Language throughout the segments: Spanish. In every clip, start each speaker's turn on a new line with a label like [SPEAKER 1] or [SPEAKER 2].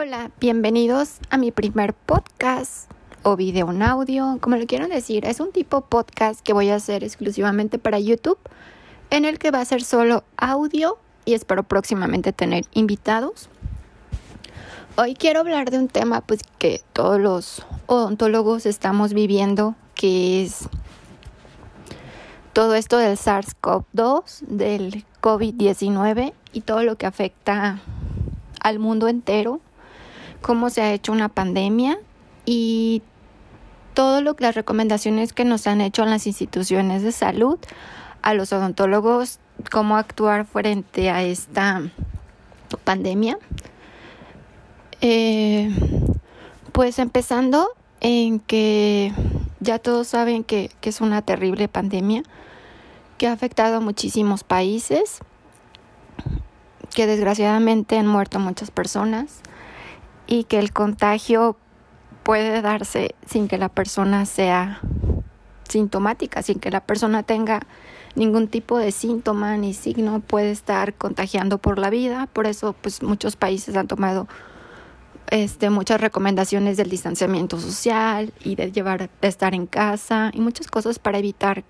[SPEAKER 1] Hola, bienvenidos a mi primer podcast o video en audio, como lo quieran decir. Es un tipo podcast que voy a hacer exclusivamente para YouTube, en el que va a ser solo audio y espero próximamente tener invitados. Hoy quiero hablar de un tema pues que todos los odontólogos estamos viviendo, que es todo esto del SARS-CoV-2, del COVID-19 y todo lo que afecta al mundo entero cómo se ha hecho una pandemia y todo lo las recomendaciones que nos han hecho las instituciones de salud a los odontólogos cómo actuar frente a esta pandemia. Eh, pues empezando en que ya todos saben que, que, es una terrible pandemia que ha afectado a muchísimos países, que desgraciadamente han muerto muchas personas y que el contagio puede darse sin que la persona sea sintomática, sin que la persona tenga ningún tipo de síntoma ni signo, puede estar contagiando por la vida. Por eso, pues muchos países han tomado este, muchas recomendaciones del distanciamiento social y de llevar, de estar en casa y muchas cosas para evitar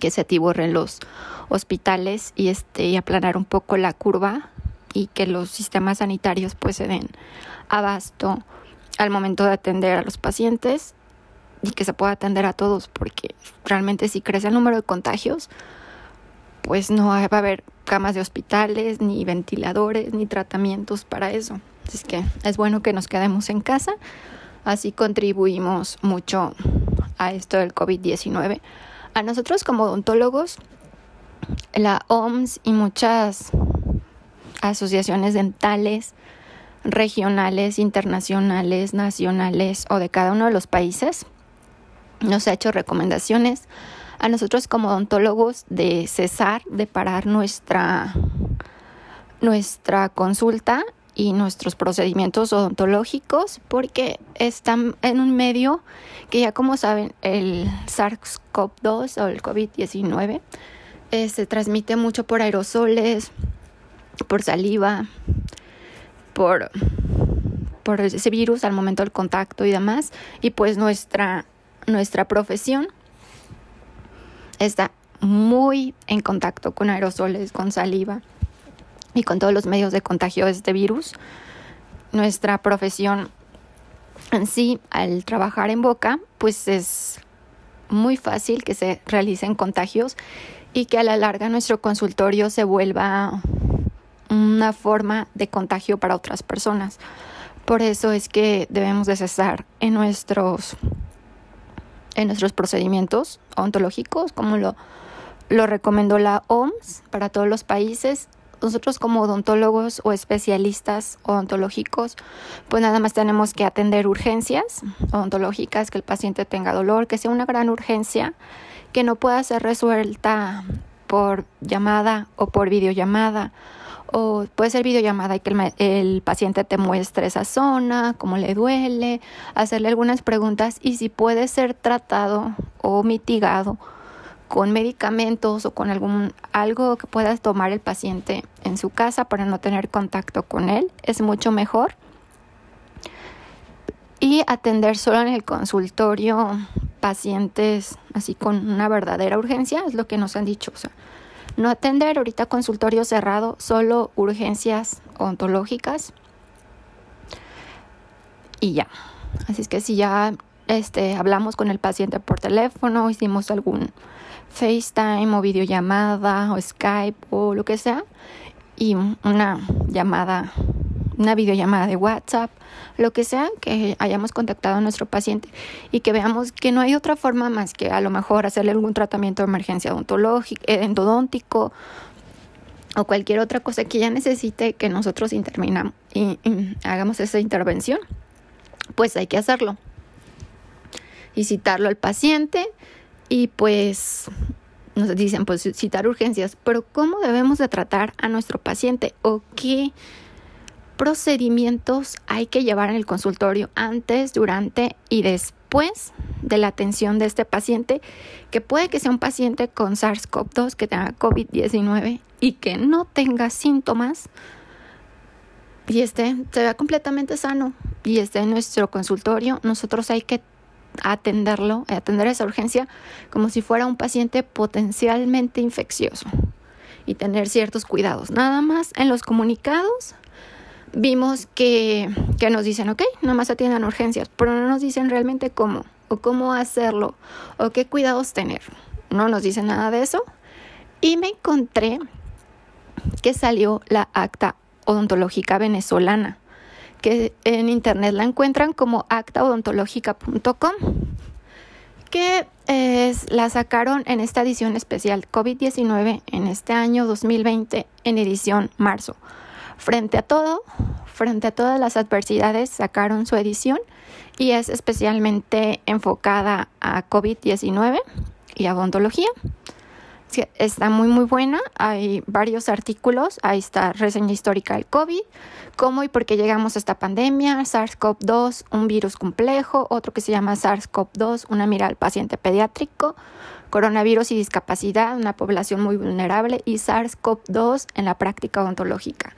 [SPEAKER 1] que se atiborren los hospitales y este y aplanar un poco la curva y que los sistemas sanitarios pues se den abasto al momento de atender a los pacientes y que se pueda atender a todos porque realmente si crece el número de contagios pues no va a haber camas de hospitales ni ventiladores ni tratamientos para eso. Así que es bueno que nos quedemos en casa. Así contribuimos mucho a esto del COVID-19 a nosotros como odontólogos la OMS y muchas asociaciones dentales regionales, internacionales, nacionales o de cada uno de los países. Nos ha hecho recomendaciones a nosotros como odontólogos de cesar, de parar nuestra, nuestra consulta y nuestros procedimientos odontológicos porque están en un medio que ya como saben el SARS-CoV-2 o el COVID-19 eh, se transmite mucho por aerosoles, por saliva, por, por ese virus al momento del contacto y demás. Y pues nuestra, nuestra profesión está muy en contacto con aerosoles, con saliva y con todos los medios de contagio de este virus. Nuestra profesión en sí, al trabajar en boca, pues es muy fácil que se realicen contagios y que a la larga nuestro consultorio se vuelva una forma de contagio para otras personas. Por eso es que debemos de cesar en nuestros, en nuestros procedimientos ontológicos, como lo, lo recomendó la OMS para todos los países. Nosotros como odontólogos o especialistas odontológicos, pues nada más tenemos que atender urgencias odontológicas, que el paciente tenga dolor, que sea una gran urgencia, que no pueda ser resuelta por llamada o por videollamada o puede ser videollamada y que el, el, paciente te muestre esa zona, cómo le duele, hacerle algunas preguntas y si puede ser tratado o mitigado con medicamentos o con algún algo que pueda tomar el paciente en su casa para no tener contacto con él, es mucho mejor. Y atender solo en el consultorio pacientes así con una verdadera urgencia es lo que nos han dicho, no atender ahorita consultorio cerrado, solo urgencias ontológicas. Y ya. Así es que si ya este, hablamos con el paciente por teléfono, hicimos algún FaceTime o videollamada o Skype o lo que sea, y una llamada una videollamada de WhatsApp, lo que sea, que hayamos contactado a nuestro paciente y que veamos que no hay otra forma más que a lo mejor hacerle algún tratamiento de emergencia odontológica, eh, endodóntico o cualquier otra cosa que ya necesite que nosotros interminamos y, hagamos esa intervención, pues hay que hacerlo. Y citarlo al paciente y pues nos dicen pues citar urgencias, pero ¿cómo debemos de tratar a nuestro paciente o qué procedimientos hay que llevar en el consultorio antes, durante y después de la atención de este paciente, que puede que sea un paciente con SARS-CoV-2, que tenga COVID-19 y que no tenga síntomas, y esté, se vea completamente sano y esté en nuestro consultorio, nosotros hay que atenderlo, atender esa urgencia como si fuera un paciente potencialmente infeccioso y tener ciertos cuidados. Nada más en los comunicados vimos que, que nos dicen, ok, nada más atiendan urgencias, pero no nos dicen realmente cómo o cómo hacerlo o qué cuidados tener. No nos dicen nada de eso. Y me encontré que salió la acta odontológica venezolana, que en internet la encuentran como actaodontológica.com, que la sacaron en esta edición especial COVID-19 en este año 2020 en edición marzo. Frente a todo, frente a todas las adversidades, sacaron su edición y es especialmente enfocada a COVID-19 y a odontología. Está muy muy buena, hay varios artículos, ahí está reseña histórica del COVID, cómo y por qué llegamos a esta pandemia, SARS-CoV-2, un virus complejo, otro que se llama SARS-CoV-2, una mira al paciente pediátrico, coronavirus y discapacidad, una población muy vulnerable y SARS-CoV-2 en la práctica odontológica.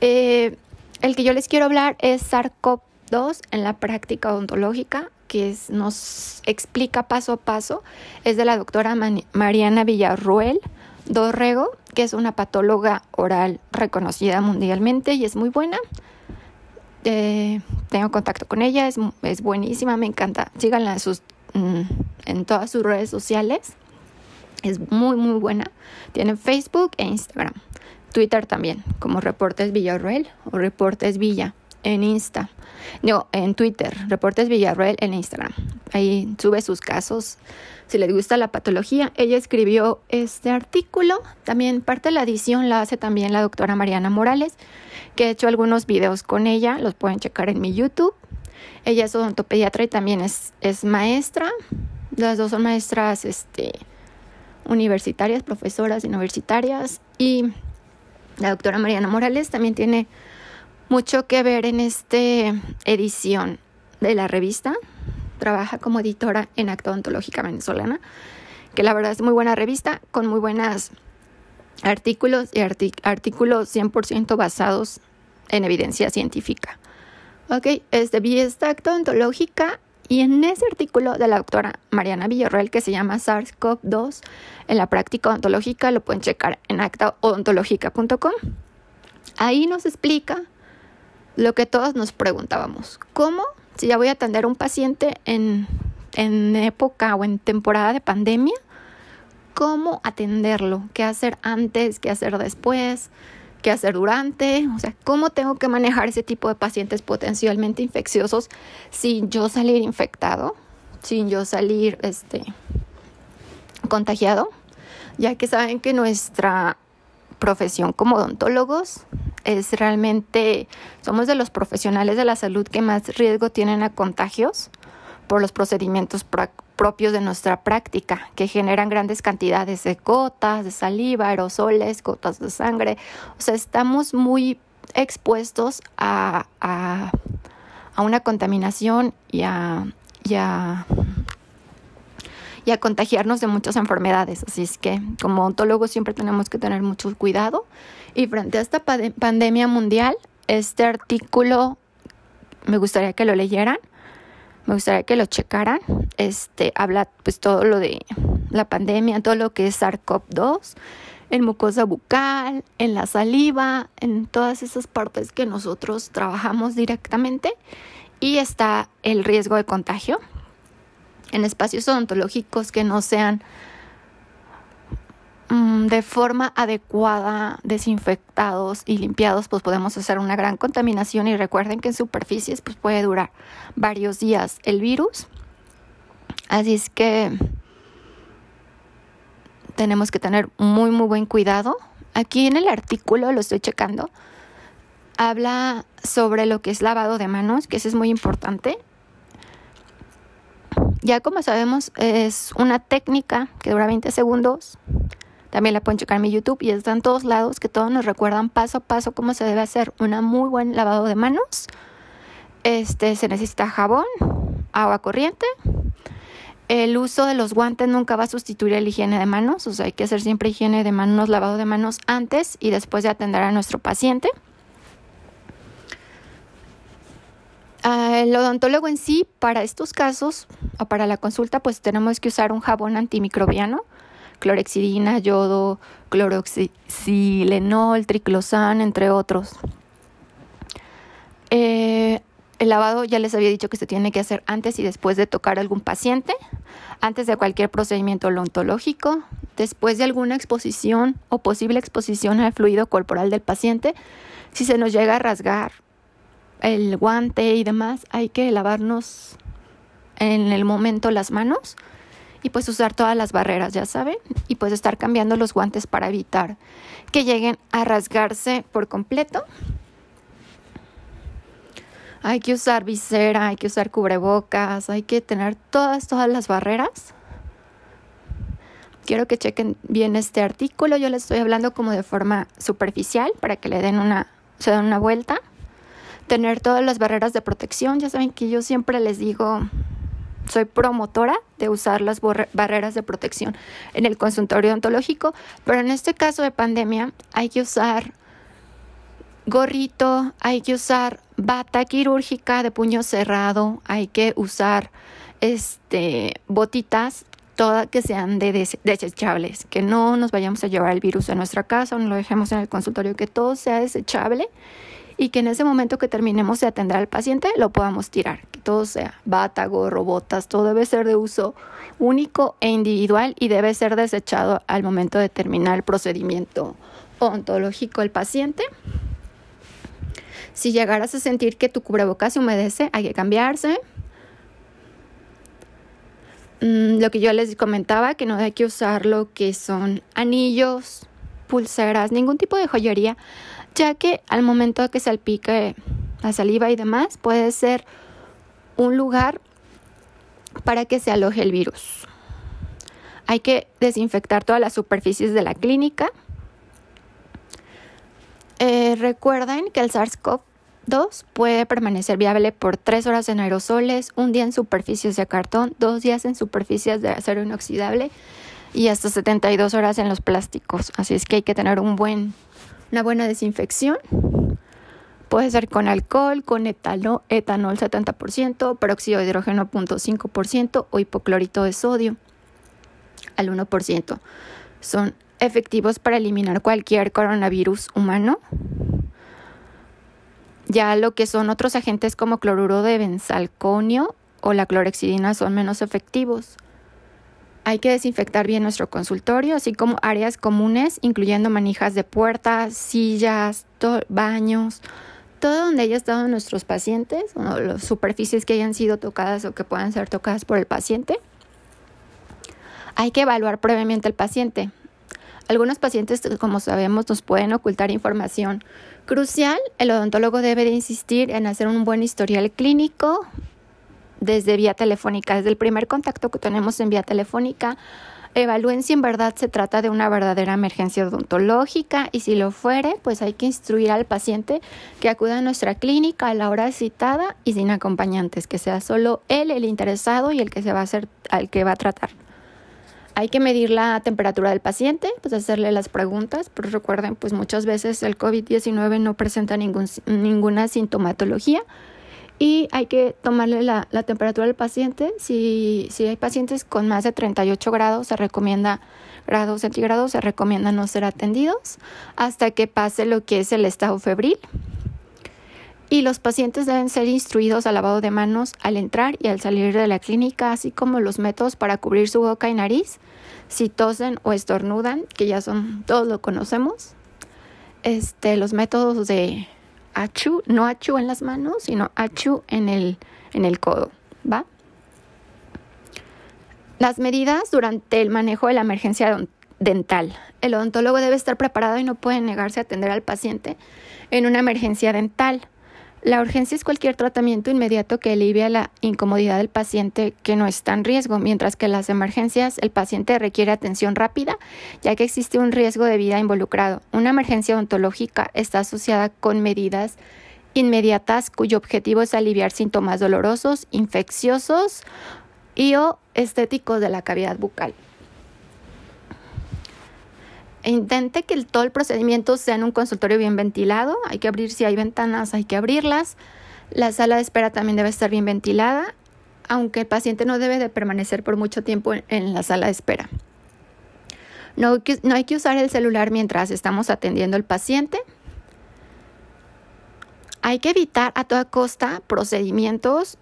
[SPEAKER 1] Eh, el que yo les quiero hablar es SARS-CoV-2 en la práctica odontológica que nos explica paso a paso es de la doctora Mariana Villarruel Dorrego, que es una patóloga oral reconocida mundialmente y es muy buena. Eh, tengo contacto con ella, es, es, buenísima, me encanta. Síganla en, sus, mm, en todas sus redes sociales. Es muy, muy buena. Tiene Facebook e Instagram. Twitter también, como Reportes Villarruel o Reportes Villa en Insta. No, en Twitter, Reportes Villarreal en Instagram. Ahí sube sus casos. Si les gusta la patología, ella escribió este artículo. También parte de la edición la hace también la doctora Mariana Morales, que he hecho algunos videos con ella. Los pueden checar en mi YouTube. Ella es odontopediatra y también es, es maestra. Las dos son maestras este, universitarias, profesoras universitarias. Y la doctora Mariana Morales también tiene mucho que ver en esta edición de la revista. Trabaja como editora en Acta Ontológica Venezolana, que la verdad es muy buena revista, con muy buenos artículos y artículos 100% basados en evidencia científica. Ok, este, vi esta acta ontológica y en ese artículo de la doctora Mariana Villarreal que se llama SARS-CoV-2 en la práctica ontológica, lo pueden checar en actaodontológica.com. Ahí nos explica lo que todos nos preguntábamos. ¿Cómo? Si ya voy a atender a un paciente en, en época o en temporada de pandemia, ¿cómo atenderlo? ¿Qué hacer antes? ¿Qué hacer después? ¿Qué hacer durante? O sea, ¿cómo tengo que manejar ese tipo de pacientes potencialmente infecciosos sin yo salir infectado? Sin yo salir este, contagiado? Ya que saben que nuestra profesión como odontólogos es realmente, somos de los profesionales de la salud que más riesgo tienen a contagios por los procedimientos propios de nuestra práctica, que generan grandes cantidades de gotas, de saliva, aerosoles, gotas de sangre. O sea, estamos muy expuestos a, a, una contaminación y a, y y a contagiarnos de muchas enfermedades. Así es que como ontólogos siempre tenemos que tener mucho cuidado. Y frente a esta pandemia mundial, este artículo me gustaría que lo leyeran, me gustaría que lo checaran. Este habla pues todo lo de la pandemia, todo lo que es SARS-CoV-2 en mucosa bucal, en la saliva, en todas esas partes que nosotros trabajamos directamente y está el riesgo de contagio en espacios odontológicos que no sean de forma adecuada desinfectados y limpiados, pues podemos hacer una gran contaminación y recuerden que en superficies pues puede durar varios días el virus. Así es que tenemos que tener muy muy buen cuidado. Aquí en el artículo lo estoy checando. Habla sobre lo que es lavado de manos, que eso es muy importante. Ya como sabemos, es una técnica que dura 20 segundos. También la pueden checar en mi YouTube y está en todos lados que todos nos recuerdan paso a paso cómo se debe hacer una muy buen lavado de manos. Este se necesita jabón, agua corriente. El uso de los guantes nunca va a sustituir la higiene de manos, o sea, hay que hacer siempre higiene de manos, lavado de manos antes y después de atender a nuestro paciente. El odontólogo en sí, para estos casos o para la consulta, pues tenemos que usar un jabón antimicrobiano, clorexidina, yodo, cloroxilenol, triclosan, entre otros. Eh, el lavado ya les había dicho que se tiene que hacer antes y después de tocar a algún paciente, antes de cualquier procedimiento odontológico, después de alguna exposición o posible exposición al fluido corporal del paciente. Si se nos llega a rasgar el guante y demás, hay que lavarnos en el momento las manos y pues usar todas las barreras, ya saben, y pues estar cambiando los guantes para evitar que lleguen a rasgarse por completo. Hay que usar visera, hay que usar cubrebocas, hay que tener todas, todas las barreras. Quiero que chequen bien este artículo. Yo les estoy hablando como de forma superficial para que le den una, se den una vuelta tener todas las barreras de protección. Ya saben que yo siempre les digo, soy promotora de usar las barreras de protección en el consultorio odontológico, pero en este caso de pandemia hay que usar gorrito, hay que usar bata quirúrgica de puño cerrado, hay que usar este botitas todas que sean de desechables, que no nos vayamos a llevar el virus a nuestra casa no lo dejemos en el consultorio, que todo sea desechable y que en ese momento que terminemos de atender al paciente lo podamos tirar, que todo sea bata, gorro, botas, todo debe ser de uso único e individual y debe ser desechado al momento de terminar el procedimiento ontológico del paciente. Si llegaras a sentir que tu cubrebocas se humedece, hay que cambiarse. Mm, lo que yo les comentaba, que no hay que usar lo que son anillos, pulseras, ningún tipo de joyería ya que al momento que salpique la saliva y demás puede ser un lugar para que se aloje el virus. Hay que desinfectar todas las superficies de la clínica. Eh, recuerden que el SARS-CoV-2 puede permanecer viable por tres horas en aerosoles, un día en superficies de cartón, dos días en superficies de acero inoxidable y hasta 72 horas en los plásticos. Así es que hay que tener un buen una buena desinfección. Puede ser con alcohol, con etanol, etanol 70%, peróxido de hidrógeno 0.5% o hipoclorito de sodio al 1%. Son efectivos para eliminar cualquier coronavirus humano. Ya lo que son otros agentes como cloruro de benzalconio o la clorexidina son menos efectivos. Hay que desinfectar bien nuestro consultorio, así como áreas comunes, incluyendo manijas de puertas, sillas, baños, todo donde haya estado nuestros pacientes, las superficies que hayan sido tocadas o que puedan ser tocadas por el paciente. Hay que evaluar previamente al paciente. Algunos pacientes, como sabemos, nos pueden ocultar información crucial. El odontólogo debe de insistir en hacer un buen historial clínico, desde vía telefónica, desde el primer contacto que tenemos en vía telefónica, evalúen si en verdad se trata de una verdadera emergencia odontológica y si lo fuere, pues hay que instruir al paciente que acuda a nuestra clínica a la hora citada y sin acompañantes, que sea solo él el interesado y el que se va a hacer, al que va a tratar. Hay que medir la temperatura del paciente, pues hacerle las preguntas, pero recuerden, pues muchas veces el COVID-19 no presenta ningún, ninguna sintomatología, y hay que tomarle la, temperatura al paciente. Si, si, hay pacientes con más de 38 grados, se recomienda grados centígrados, se recomienda no ser atendidos hasta que pase lo que es el estado febril. Y los pacientes deben ser instruidos al lavado de manos al entrar y al salir de la clínica, así como los métodos para cubrir su boca y nariz, si tosen o estornudan, que ya son, todos lo conocemos. Este, los métodos de no achu en las manos, sino achu en el, en el codo, ¿va? Las medidas durante el manejo de la emergencia dental. El odontólogo debe estar preparado y no puede negarse a atender al paciente en una emergencia dental. La urgencia es cualquier tratamiento inmediato que alivia la incomodidad del paciente que no está en riesgo, mientras que las emergencias el paciente requiere atención rápida, ya que existe un riesgo de vida involucrado. Una emergencia odontológica está asociada con medidas inmediatas cuyo objetivo es aliviar síntomas dolorosos, infecciosos y o estéticos de la cavidad bucal. Intente que todo el procedimiento sea en un consultorio bien ventilado. Hay que abrir si hay ventanas, hay que abrirlas. La sala de espera también debe estar bien ventilada, aunque el paciente no debe de permanecer por mucho tiempo en la sala de espera. No, no hay que usar el celular mientras estamos atendiendo al paciente. Hay que evitar a toda costa procedimientos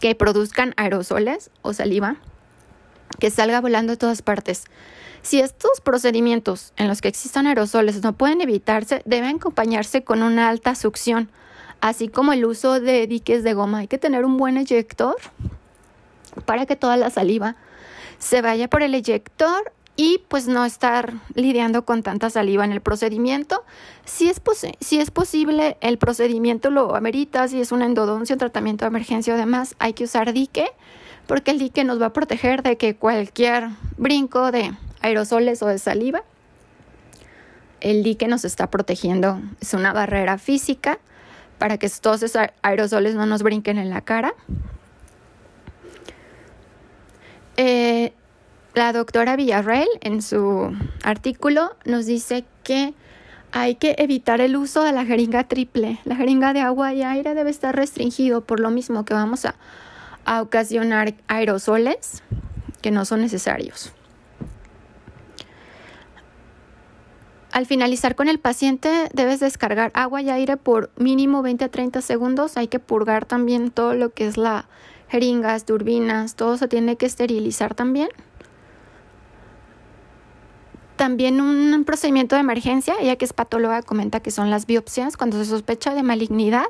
[SPEAKER 1] que produzcan aerosoles o saliva que salga volando de todas partes. Si estos procedimientos en los que existan aerosoles no pueden evitarse, deben acompañarse con una alta succión, así como el uso de diques de goma. Hay que tener un buen eyector para que toda la saliva se vaya por el eyector y pues no estar lidiando con tanta saliva en el procedimiento. Si es, si es posible, el procedimiento lo amerita, si es una endodoncia, un tratamiento de emergencia o demás, hay que usar dique, porque el dique nos va a proteger de que cualquier brinco de aerosoles o de saliva, el dique nos está protegiendo, es una barrera física para que todos esos aerosoles no nos brinquen en la cara. Eh, la doctora Villarreal en su artículo nos dice que hay que evitar el uso de la jeringa triple. La jeringa de agua y aire debe estar restringido por lo mismo que vamos a, a ocasionar aerosoles que no son necesarios. Al finalizar con el paciente debes descargar agua y aire por mínimo 20 a 30 segundos. Hay que purgar también todo lo que es la jeringas, turbinas, todo se tiene que esterilizar también. También un procedimiento de emergencia, ella que es patóloga comenta que son las biopsias cuando se sospecha de malignidad,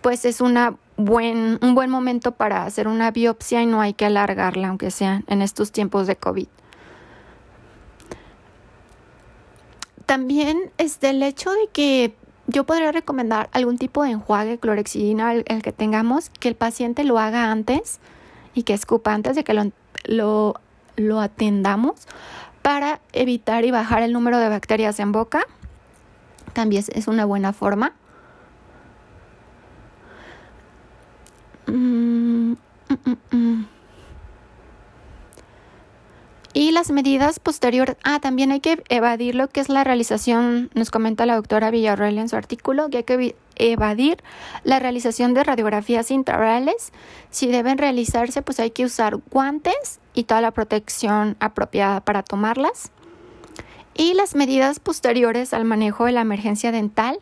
[SPEAKER 1] pues es una buen, un buen momento para hacer una biopsia y no hay que alargarla, aunque sea en estos tiempos de COVID. También este, el hecho de que yo podría recomendar algún tipo de enjuague clorexidina, el, que tengamos, que el paciente lo haga antes y que escupa antes de que lo, lo, lo atendamos para evitar y bajar el número de bacterias en boca. También es una buena forma. Mm, mm, mm, y las medidas posteriores, ah, también hay que evadir lo que es la realización, nos comenta la doctora Villarreal en su artículo, que hay que evadir la realización de radiografías intraorales. Si deben realizarse, pues hay que usar guantes y toda la protección apropiada para tomarlas. Y las medidas posteriores al manejo de la emergencia dental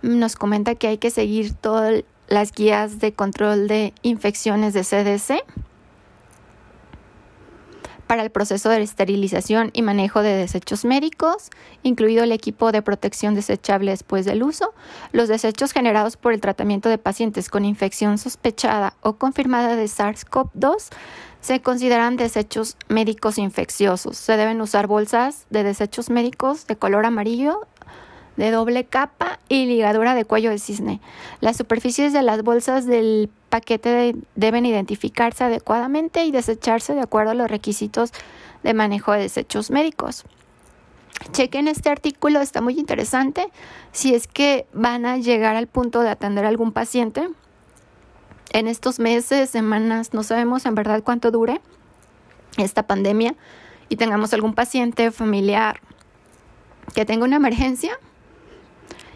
[SPEAKER 1] nos comenta que hay que seguir todas las guías de control de infecciones de CDC para el proceso de esterilización y manejo de desechos médicos, incluido el equipo de protección desechable después del uso, los desechos generados por el tratamiento de pacientes con infección sospechada o confirmada de SARS-CoV-2 se consideran desechos médicos infecciosos. Se deben usar bolsas de desechos médicos de color amarillo de doble capa y ligadura de cuello de cisne. Las superficies de las bolsas del paquete deben identificarse adecuadamente y desecharse de acuerdo a los requisitos de manejo de desechos médicos. Chequen este artículo, está muy interesante. Si es que van a llegar al punto de atender a algún paciente en estos meses, semanas, no sabemos en verdad cuánto dure esta pandemia y tengamos algún paciente familiar que tenga una emergencia,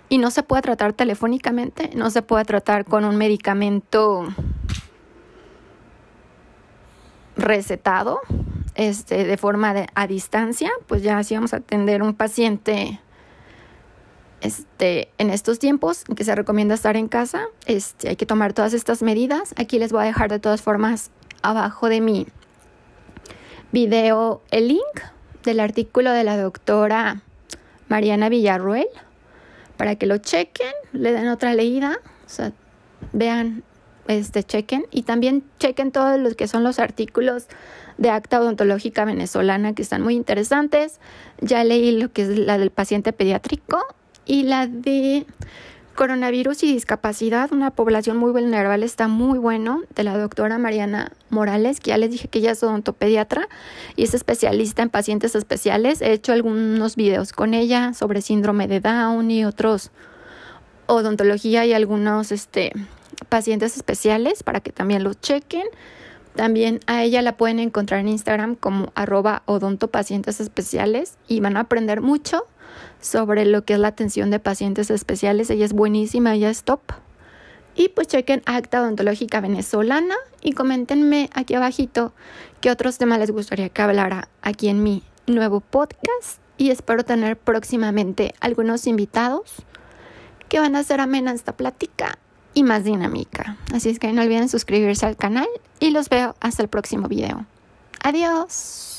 [SPEAKER 1] y no se puede tratar telefónicamente, no se puede tratar con un medicamento recetado este, de forma a distancia, pues ya si vamos a atender un paciente este, en estos tiempos que se recomienda estar en casa, este, hay que tomar todas estas medidas. Aquí les voy a dejar de todas formas abajo de mi video el link del artículo de la doctora Mariana Villarruel para que lo chequen, le den otra leída, o sea, vean, este, chequen y también chequen todos los que son los artículos de acta odontológica venezolana que están muy interesantes. Ya leí lo que es la del paciente pediátrico y la de Coronavirus y discapacidad, una población muy vulnerable, está muy bueno, de la doctora Mariana Morales, que ya les dije que ella es odontopediatra y es especialista en pacientes especiales. He hecho algunos videos con ella sobre síndrome de Down y otros odontología y algunos este, pacientes especiales para que también los chequen. También a ella la pueden encontrar en Instagram como arroba odontopacientes especiales y van a aprender mucho sobre lo que es la atención de pacientes especiales. Ella es buenísima, ella es top. Y pues chequen Acta Odontológica Venezolana y coméntenme aquí abajito qué otros temas les gustaría que hablara aquí en mi nuevo podcast. Y espero tener próximamente algunos invitados que van a hacer amena esta plática y más dinámica. Así es que no olviden suscribirse al canal y los veo hasta el próximo video. Adiós.